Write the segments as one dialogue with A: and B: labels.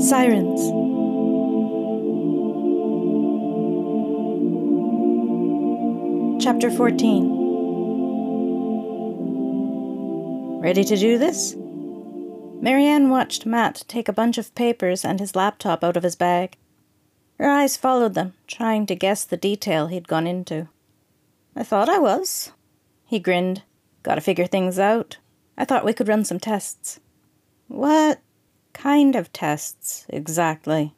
A: Sirens. Chapter 14 Ready to do this? Marianne watched Matt take a bunch of papers and his laptop out of his bag. Her eyes followed them, trying to guess the detail he'd gone into. I thought I was. He grinned. Gotta figure things out. I thought we could run some tests. What kind of tests, exactly?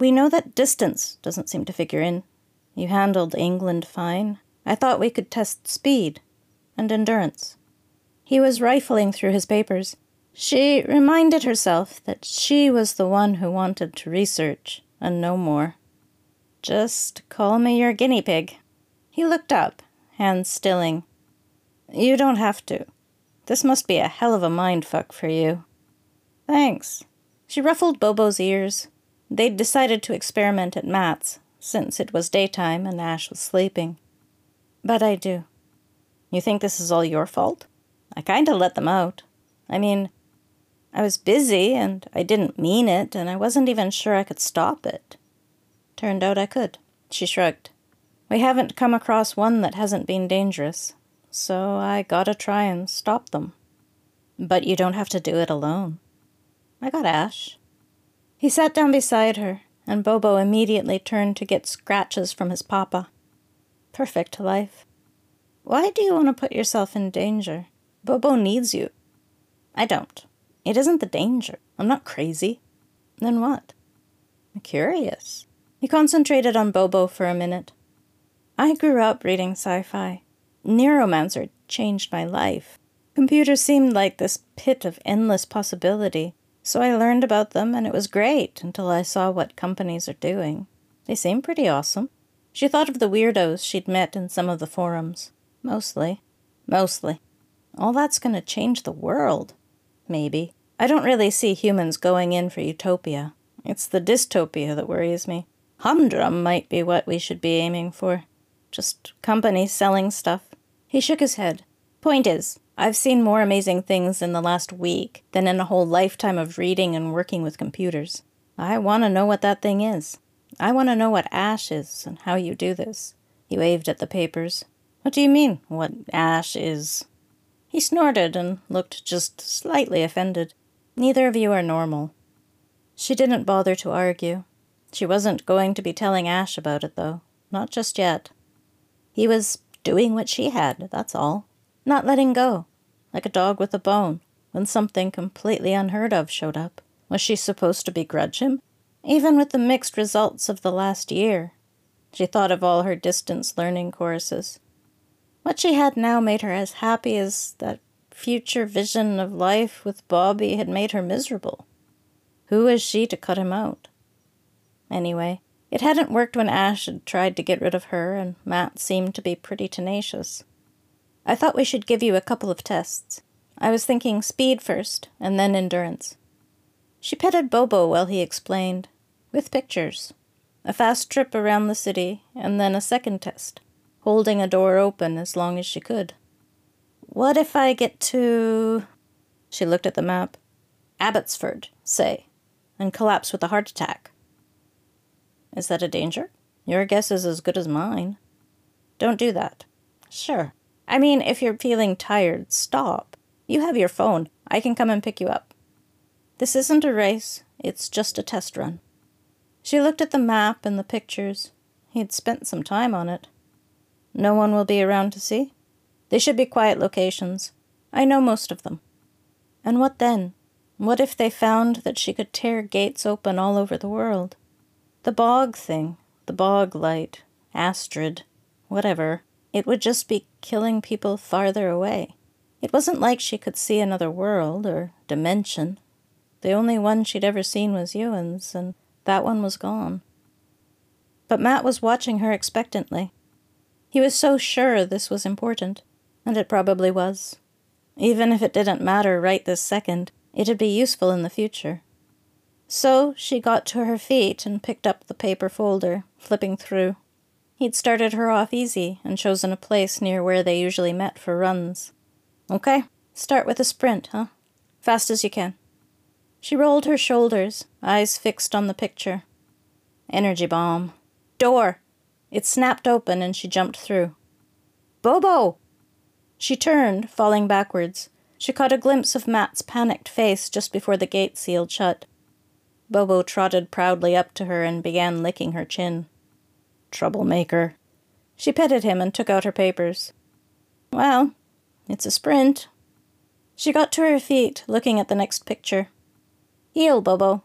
A: We know that distance doesn't seem to figure in. You handled England fine. I thought we could test speed and endurance. He was rifling through his papers. She reminded herself that she was the one who wanted to research and no more. Just call me your guinea pig. He looked up, hands stilling. You don't have to. This must be a hell of a mind fuck for you. Thanks. She ruffled Bobo's ears. They'd decided to experiment at Matt's, since it was daytime and Ash was sleeping. But I do. You think this is all your fault? I kinda let them out. I mean, I was busy and I didn't mean it, and I wasn't even sure I could stop it. Turned out I could. She shrugged. We haven't come across one that hasn't been dangerous, so I gotta try and stop them. But you don't have to do it alone. I got Ash. He sat down beside her, and Bobo immediately turned to get scratches from his papa. Perfect life. Why do you want to put yourself in danger? Bobo needs you. I don't. It isn't the danger. I'm not crazy. Then what? I'm curious. He concentrated on Bobo for a minute. I grew up reading sci fi. Neuromancer changed my life. Computers seemed like this pit of endless possibility, so I learned about them and it was great until I saw what companies are doing. They seem pretty awesome. She thought of the weirdos she'd met in some of the forums. Mostly. Mostly. All that's going to change the world. Maybe. I don't really see humans going in for utopia. It's the dystopia that worries me. Humdrum might be what we should be aiming for. Just companies selling stuff. He shook his head. Point is, I've seen more amazing things in the last week than in a whole lifetime of reading and working with computers. I want to know what that thing is. I want to know what ash is and how you do this. He waved at the papers. What do you mean, what ash is? He snorted and looked just slightly offended. Neither of you are normal. She didn't bother to argue. She wasn't going to be telling Ash about it, though. Not just yet. He was doing what she had, that's all. Not letting go. Like a dog with a bone, when something completely unheard of showed up. Was she supposed to begrudge him? Even with the mixed results of the last year. She thought of all her distance learning courses. What she had now made her as happy as that future vision of life with Bobby had made her miserable. Who was she to cut him out? Anyway, it hadn't worked when Ash had tried to get rid of her, and Matt seemed to be pretty tenacious. I thought we should give you a couple of tests. I was thinking speed first, and then endurance. She petted Bobo while he explained, with pictures. A fast trip around the city, and then a second test, holding a door open as long as she could. What if I get to. She looked at the map. Abbotsford, say, and collapse with a heart attack. Is that a danger? Your guess is as good as mine. Don't do that. Sure. I mean, if you're feeling tired, stop. You have your phone. I can come and pick you up. This isn't a race, it's just a test run. She looked at the map and the pictures. He'd spent some time on it. No one will be around to see? They should be quiet locations. I know most of them. And what then? What if they found that she could tear gates open all over the world? The bog thing, the bog light, Astrid, whatever. It would just be killing people farther away. It wasn't like she could see another world or dimension. The only one she'd ever seen was Ewan's, and that one was gone. But Matt was watching her expectantly. He was so sure this was important, and it probably was. Even if it didn't matter right this second, it'd be useful in the future. So she got to her feet and picked up the paper folder, flipping through. He'd started her off easy and chosen a place near where they usually met for runs. Okay, start with a sprint, huh? Fast as you can. She rolled her shoulders, eyes fixed on the picture. Energy bomb. Door! It snapped open and she jumped through. Bobo! She turned, falling backwards. She caught a glimpse of Matt's panicked face just before the gate sealed shut. Bobo trotted proudly up to her and began licking her chin. Troublemaker. She petted him and took out her papers. Well, it's a sprint. She got to her feet, looking at the next picture. Heel, Bobo.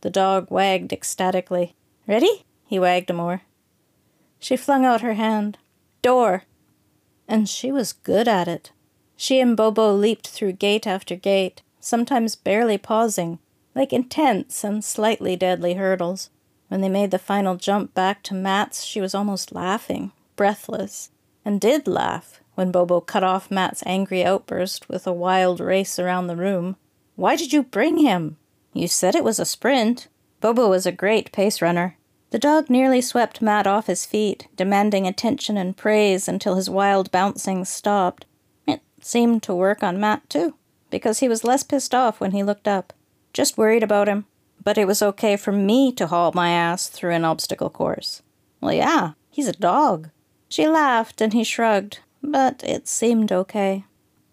A: The dog wagged ecstatically. Ready? He wagged more. She flung out her hand. Door. And she was good at it. She and Bobo leaped through gate after gate, sometimes barely pausing, like intense and slightly deadly hurdles. When they made the final jump back to Matt's, she was almost laughing, breathless, and did laugh when Bobo cut off Matt's angry outburst with a wild race around the room. Why did you bring him? You said it was a sprint. Bobo was a great pace runner. The dog nearly swept Matt off his feet, demanding attention and praise until his wild bouncing stopped. It seemed to work on Matt, too, because he was less pissed off when he looked up. Just worried about him. But it was okay for me to haul my ass through an obstacle course. Well, yeah, he's a dog. She laughed and he shrugged, but it seemed okay.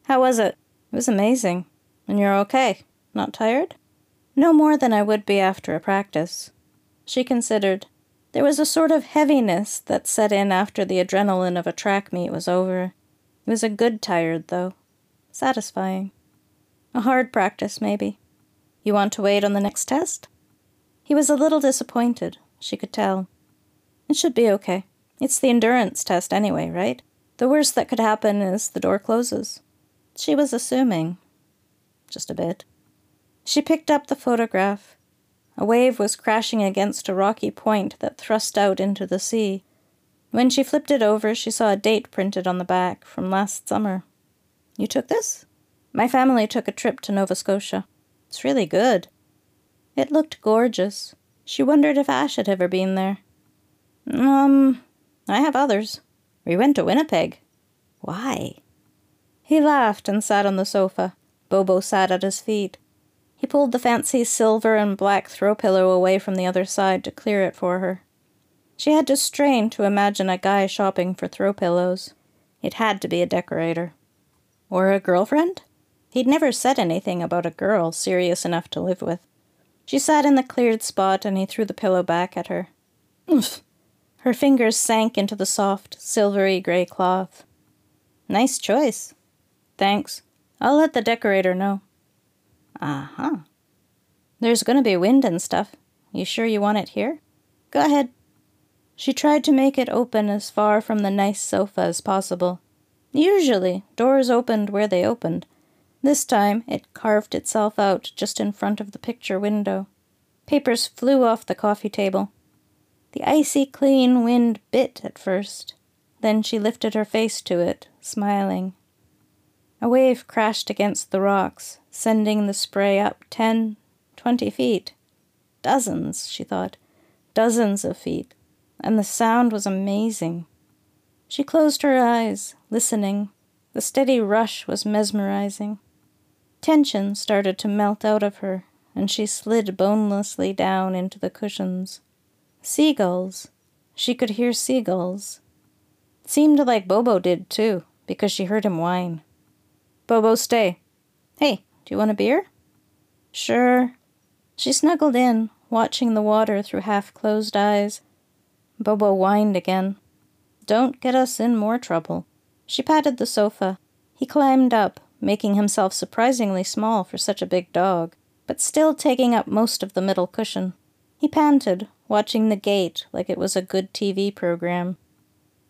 A: How was it? It was amazing. And you're okay? Not tired? No more than I would be after a practice. She considered. There was a sort of heaviness that set in after the adrenaline of a track meet was over. It was a good tired, though. Satisfying. A hard practice, maybe. You want to wait on the next test? He was a little disappointed, she could tell. It should be okay. It's the endurance test anyway, right? The worst that could happen is the door closes. She was assuming. Just a bit. She picked up the photograph. A wave was crashing against a rocky point that thrust out into the sea. When she flipped it over, she saw a date printed on the back from last summer. You took this? My family took a trip to Nova Scotia. It's really good. It looked gorgeous. She wondered if Ash had ever been there. Um, I have others. We went to Winnipeg. Why? He laughed and sat on the sofa. Bobo sat at his feet. He pulled the fancy silver and black throw pillow away from the other side to clear it for her. She had to strain to imagine a guy shopping for throw pillows. It had to be a decorator. Or a girlfriend? He'd never said anything about a girl serious enough to live with. She sat in the cleared spot and he threw the pillow back at her. Oof! Her fingers sank into the soft, silvery gray cloth. Nice choice. Thanks. I'll let the decorator know. Uh huh. There's going to be wind and stuff. You sure you want it here? Go ahead. She tried to make it open as far from the nice sofa as possible. Usually, doors opened where they opened. This time, it carved itself out just in front of the picture window. Papers flew off the coffee table. The icy clean wind bit at first. Then she lifted her face to it, smiling. A wave crashed against the rocks, sending the spray up ten, twenty feet. Dozens, she thought. Dozens of feet. And the sound was amazing. She closed her eyes, listening. The steady rush was mesmerizing. Tension started to melt out of her, and she slid bonelessly down into the cushions. Seagulls. She could hear seagulls. Seemed like Bobo did too, because she heard him whine. Bobo, stay. Hey, do you want a beer? Sure. She snuggled in, watching the water through half closed eyes. Bobo whined again. Don't get us in more trouble. She patted the sofa. He climbed up, making himself surprisingly small for such a big dog, but still taking up most of the middle cushion. He panted, watching the gate like it was a good TV program.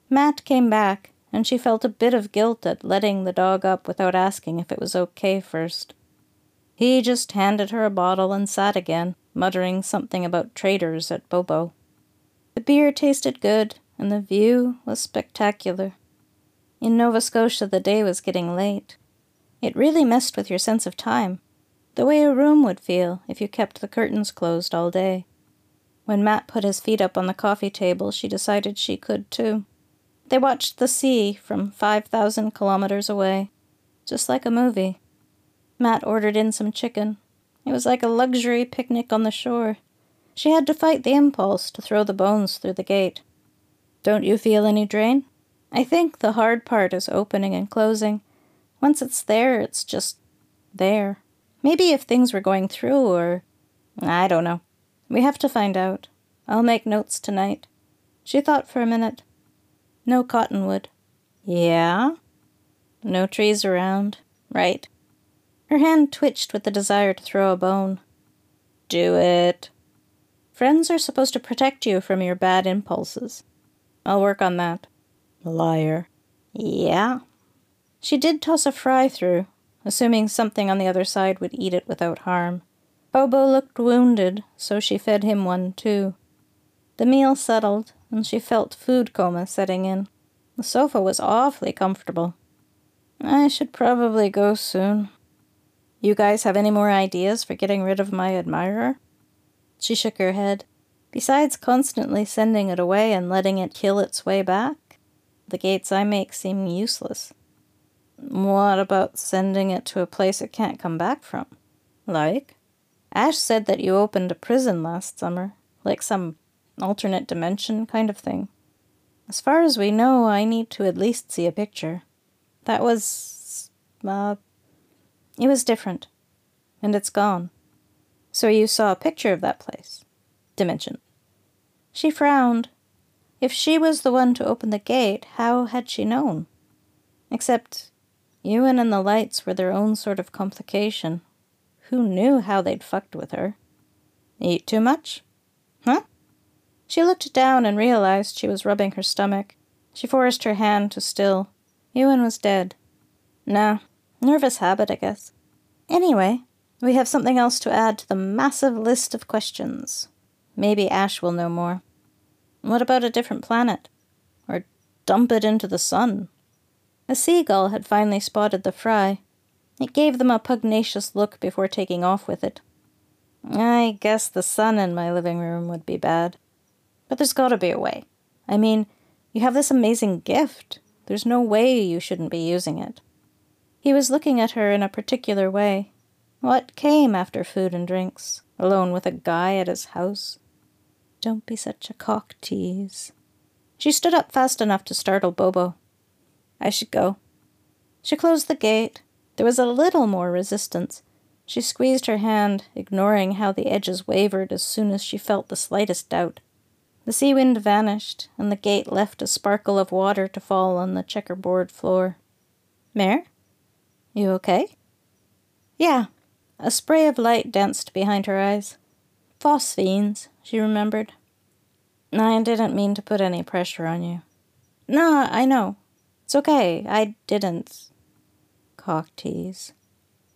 A: Matt came back, and she felt a bit of guilt at letting the dog up without asking if it was okay first. He just handed her a bottle and sat again, muttering something about traders at Bobo. The beer tasted good, and the view was spectacular. In Nova Scotia, the day was getting late. It really messed with your sense of time, the way a room would feel if you kept the curtains closed all day. When Matt put his feet up on the coffee table, she decided she could too. They watched the sea from 5,000 kilometers away, just like a movie. Matt ordered in some chicken. It was like a luxury picnic on the shore. She had to fight the impulse to throw the bones through the gate. Don't you feel any drain? I think the hard part is opening and closing. Once it's there, it's just there. Maybe if things were going through, or. I don't know. We have to find out. I'll make notes tonight. She thought for a minute. No cottonwood. Yeah? No trees around. Right. Her hand twitched with the desire to throw a bone. Do it. Friends are supposed to protect you from your bad impulses. I'll work on that. Liar. Yeah. She did toss a fry through, assuming something on the other side would eat it without harm. Bobo looked wounded, so she fed him one too. The meal settled, and she felt food coma setting in. The sofa was awfully comfortable. I should probably go soon. You guys have any more ideas for getting rid of my admirer? She shook her head. Besides constantly sending it away and letting it kill its way back, the gates I make seem useless. What about sending it to a place it can't come back from? Like? Ash said that you opened a prison last summer, like some alternate dimension kind of thing. As far as we know, I need to at least see a picture. That was. uh. It was different. And it's gone. So you saw a picture of that place. Dimension. She frowned. If she was the one to open the gate, how had she known? Except Ewan and the lights were their own sort of complication. Who knew how they'd fucked with her? Eat too much? Huh? She looked down and realized she was rubbing her stomach. She forced her hand to still. Ewan was dead. Nah, nervous habit, I guess. Anyway, we have something else to add to the massive list of questions. Maybe Ash will know more. What about a different planet? Or dump it into the sun? A seagull had finally spotted the fry. It gave them a pugnacious look before taking off with it. I guess the sun in my living room would be bad. But there's gotta be a way. I mean, you have this amazing gift. There's no way you shouldn't be using it. He was looking at her in a particular way. What came after food and drinks, alone with a guy at his house? Don't be such a cock tease. She stood up fast enough to startle Bobo. I should go. She closed the gate. There was a little more resistance. She squeezed her hand, ignoring how the edges wavered as soon as she felt the slightest doubt. The sea wind vanished, and the gate left a sparkle of water to fall on the checkerboard floor. Mare? You okay? Yeah. A spray of light danced behind her eyes. Phosphenes, she remembered. I didn't mean to put any pressure on you. No, I know. It's okay. I didn't. Cock tease.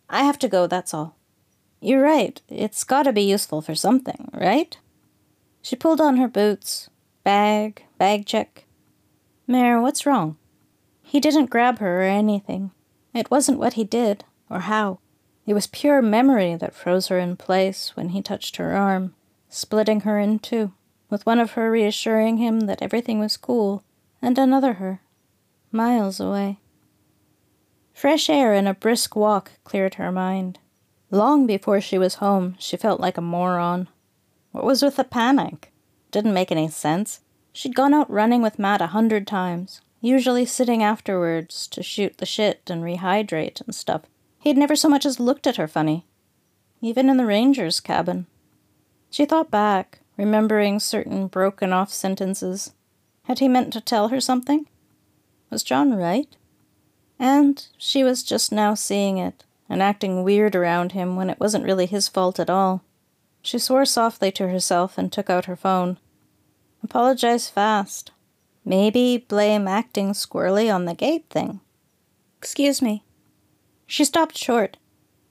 A: I have to go, that's all. You're right. It's gotta be useful for something, right? She pulled on her boots. Bag, bag check. Mare, what's wrong? He didn't grab her or anything. It wasn't what he did, or how. It was pure memory that froze her in place when he touched her arm, splitting her in two, with one of her reassuring him that everything was cool, and another her miles away. Fresh air and a brisk walk cleared her mind. Long before she was home, she felt like a moron. What was with the panic? Didn't make any sense. She'd gone out running with Matt a hundred times, usually sitting afterwards to shoot the shit and rehydrate and stuff. He'd never so much as looked at her funny, even in the ranger's cabin. She thought back, remembering certain broken off sentences. Had he meant to tell her something? Was John right? And she was just now seeing it and acting weird around him when it wasn't really his fault at all. She swore softly to herself and took out her phone. Apologize fast. Maybe blame acting squirrely on the gate thing. Excuse me. She stopped short.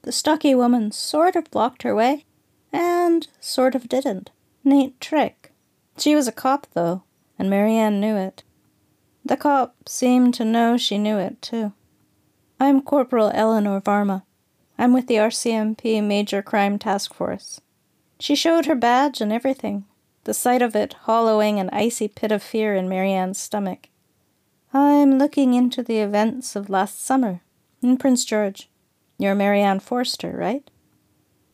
A: The stocky woman sort of blocked her way, and sort of didn't. Neat trick. She was a cop, though, and Marianne knew it. The cop seemed to know she knew it, too. I'm Corporal Eleanor Varma. I'm with the RCMP Major Crime Task Force. She showed her badge and everything, the sight of it hollowing an icy pit of fear in Marianne's stomach. I'm looking into the events of last summer in Prince George. You're Marianne Forster, right?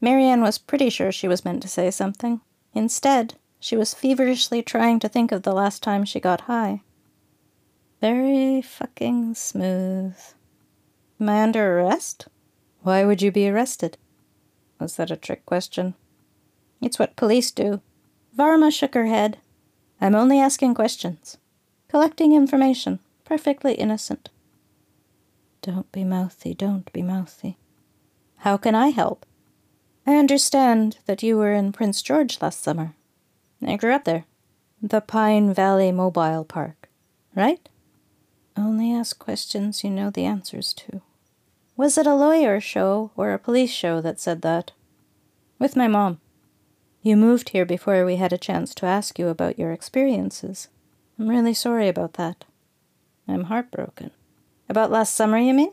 A: Marianne was pretty sure she was meant to say something. Instead, she was feverishly trying to think of the last time she got high. Very fucking smooth. Am I under arrest? Why would you be arrested? Was that a trick question? It's what police do. Varma shook her head. I'm only asking questions. Collecting information. Perfectly innocent. Don't be mouthy, don't be mouthy. How can I help? I understand that you were in Prince George last summer. I grew up there. The Pine Valley Mobile Park, right? Only ask questions you know the answers to. Was it a lawyer show or a police show that said that? With my mom. You moved here before we had a chance to ask you about your experiences. I'm really sorry about that. I'm heartbroken. About last summer, you mean?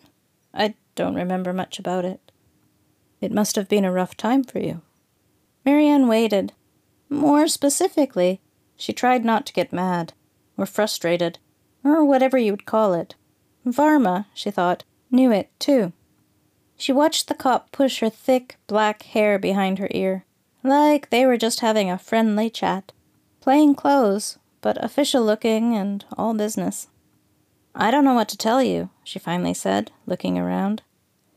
A: I don't remember much about it. It must have been a rough time for you. Marianne waited. More specifically, she tried not to get mad, or frustrated, or whatever you would call it. Varma, she thought, knew it, too. She watched the cop push her thick, black hair behind her ear, like they were just having a friendly chat. Plain clothes, but official looking and all business. I don't know what to tell you, she finally said, looking around.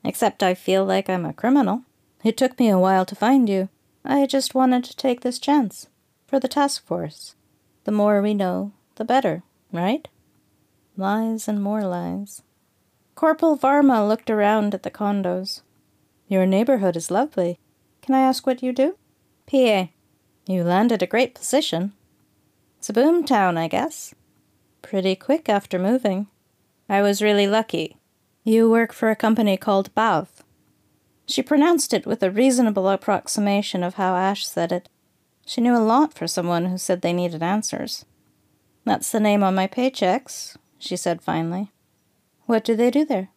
A: Except I feel like I'm a criminal. It took me a while to find you. I just wanted to take this chance. For the task force. The more we know, the better, right? Lies and more lies. Corporal Varma looked around at the condos. Your neighborhood is lovely. Can I ask what you do? PA. You landed a great position. It's a boom town, I guess. Pretty quick after moving. I was really lucky. You work for a company called BAV. She pronounced it with a reasonable approximation of how Ash said it. She knew a lot for someone who said they needed answers. That's the name on my paychecks, she said finally. What do they do there?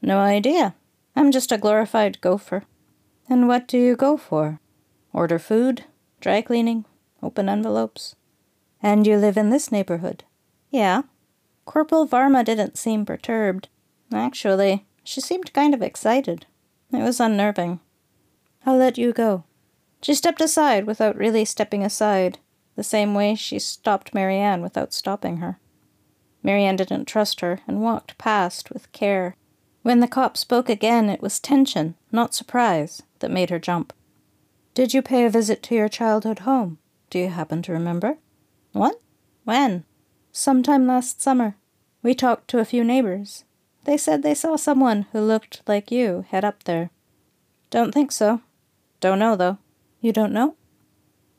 A: No idea. I'm just a glorified gopher. And what do you go for? Order food, dry cleaning, open envelopes. And you live in this neighborhood? Yeah. Corporal Varma didn't seem perturbed. Actually, she seemed kind of excited. It was unnerving. I'll let you go. She stepped aside without really stepping aside, the same way she stopped Marianne without stopping her. Marianne didn't trust her and walked past with care. When the cop spoke again, it was tension, not surprise, that made her jump. Did you pay a visit to your childhood home? Do you happen to remember? What? When? Sometime last summer. We talked to a few neighbors. They said they saw someone who looked like you head up there. Don't think so. Don't know, though. You don't know?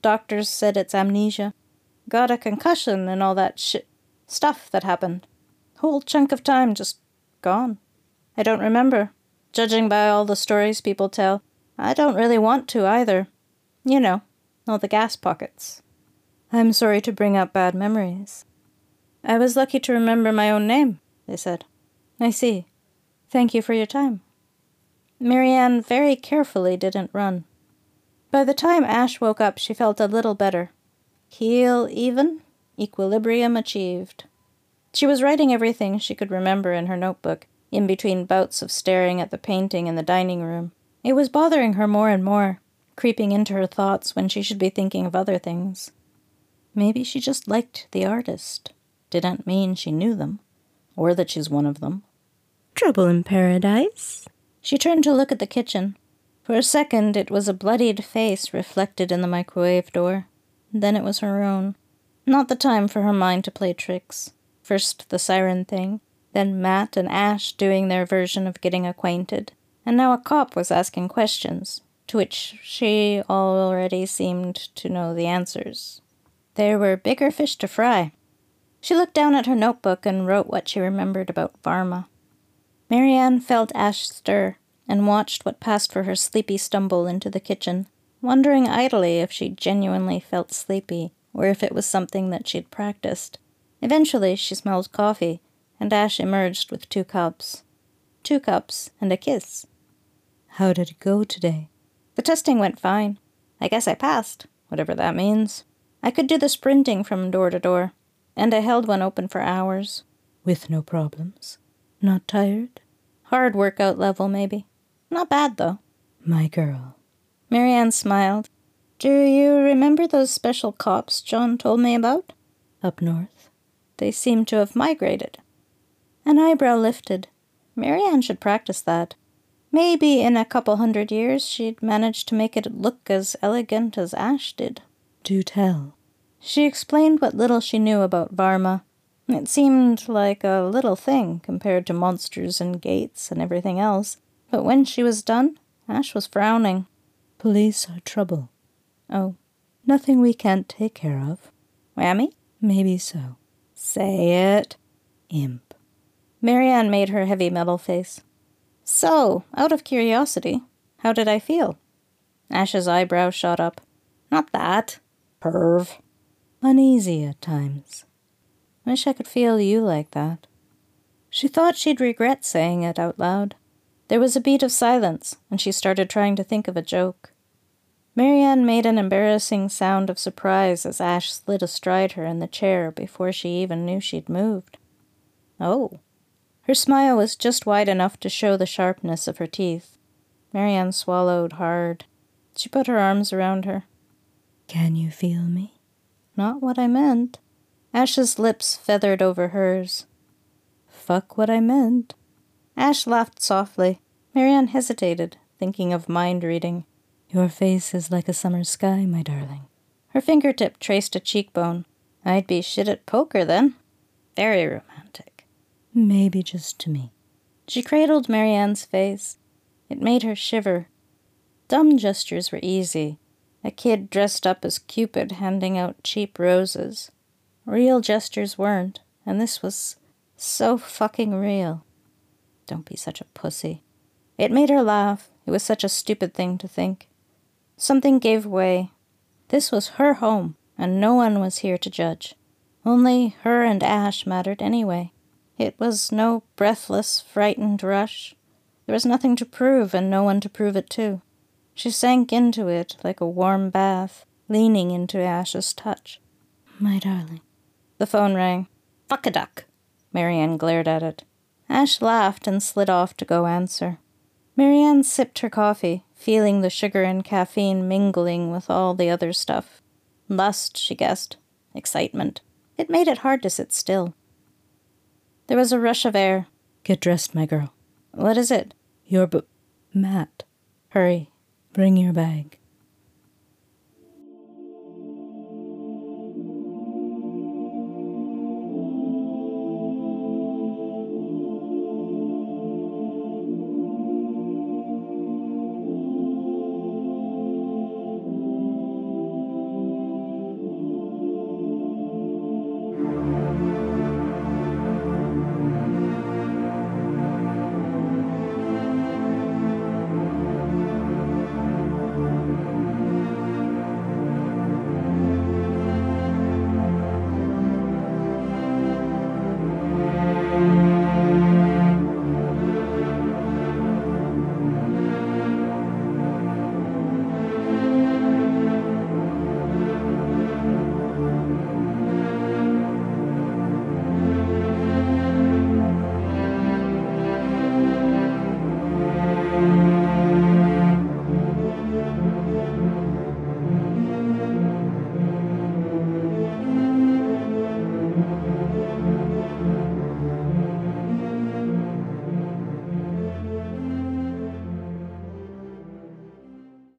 A: Doctors said it's amnesia. Got a concussion and all that shit stuff that happened. Whole chunk of time just gone. I don't remember. Judging by all the stories people tell, I don't really want to either. You know, all the gas pockets. I'm sorry to bring up bad memories. I was lucky to remember my own name, they said. I see. Thank you for your time. Marianne very carefully didn't run. By the time Ash woke up, she felt a little better. Heel even, equilibrium achieved. She was writing everything she could remember in her notebook, in between bouts of staring at the painting in the dining room. It was bothering her more and more, creeping into her thoughts when she should be thinking of other things. Maybe she just liked the artist. Didn't mean she knew them, or that she's one of them. Trouble in paradise? She turned to look at the kitchen. For a second, it was a bloodied face reflected in the microwave door. Then it was her own. Not the time for her mind to play tricks. First the siren thing, then Matt and Ash doing their version of getting acquainted, and now a cop was asking questions, to which she already seemed to know the answers. There were bigger fish to fry. She looked down at her notebook and wrote what she remembered about Varma. Marianne felt Ash stir and watched what passed for her sleepy stumble into the kitchen, wondering idly if she genuinely felt sleepy or if it was something that she'd practiced. Eventually, she smelled coffee, and Ash emerged with two cups. Two cups and a kiss. How did it go today? The testing went fine. I guess I passed, whatever that means. I could do the sprinting from door to door, and I held one open for hours. With no problems. Not tired? Hard workout level, maybe. Not bad, though. My girl. Marianne smiled. Do you remember those special cops John told me about? Up north. They seem to have migrated. An eyebrow lifted. Marianne should practice that. Maybe in a couple hundred years she'd manage to make it look as elegant as Ash did. Do tell. She explained what little she knew about Varma. It seemed like a little thing compared to monsters and gates and everything else, but when she was done, Ash was frowning. Police are trouble. Oh, nothing we can't take care of. Whammy? Maybe so. Say it. Imp. Marianne made her heavy metal face. So, out of curiosity, how did I feel? Ash's eyebrow shot up. Not that. Perv. Uneasy at times. Wish I could feel you like that. She thought she'd regret saying it out loud. There was a beat of silence, and she started trying to think of a joke. Marianne made an embarrassing sound of surprise as Ash slid astride her in the chair before she even knew she'd moved. Oh. Her smile was just wide enough to show the sharpness of her teeth. Marianne swallowed hard. She put her arms around her. Can you feel me? Not what I meant. Ash's lips feathered over hers. Fuck what I meant. Ash laughed softly. Marianne hesitated, thinking of mind reading. Your face is like a summer sky, my darling. Her fingertip traced a cheekbone. I'd be shit at poker then. Very romantic. Maybe just to me. She cradled Marianne's face. It made her shiver. Dumb gestures were easy. A kid dressed up as Cupid handing out cheap roses. Real gestures weren't, and this was so fucking real. Don't be such a pussy. It made her laugh. It was such a stupid thing to think. Something gave way. This was her home, and no one was here to judge. Only her and Ash mattered anyway. It was no breathless, frightened rush. There was nothing to prove, and no one to prove it to. She sank into it like a warm bath, leaning into Ash's touch. My darling. The phone rang. Fuck a duck. Marianne glared at it. Ash laughed and slid off to go answer. Marianne sipped her coffee, feeling the sugar and caffeine mingling with all the other stuff. Lust, she guessed. Excitement. It made it hard to sit still. There was a rush of air. Get dressed, my girl. What is it? Your b- Matt. Hurry. Bring your bag.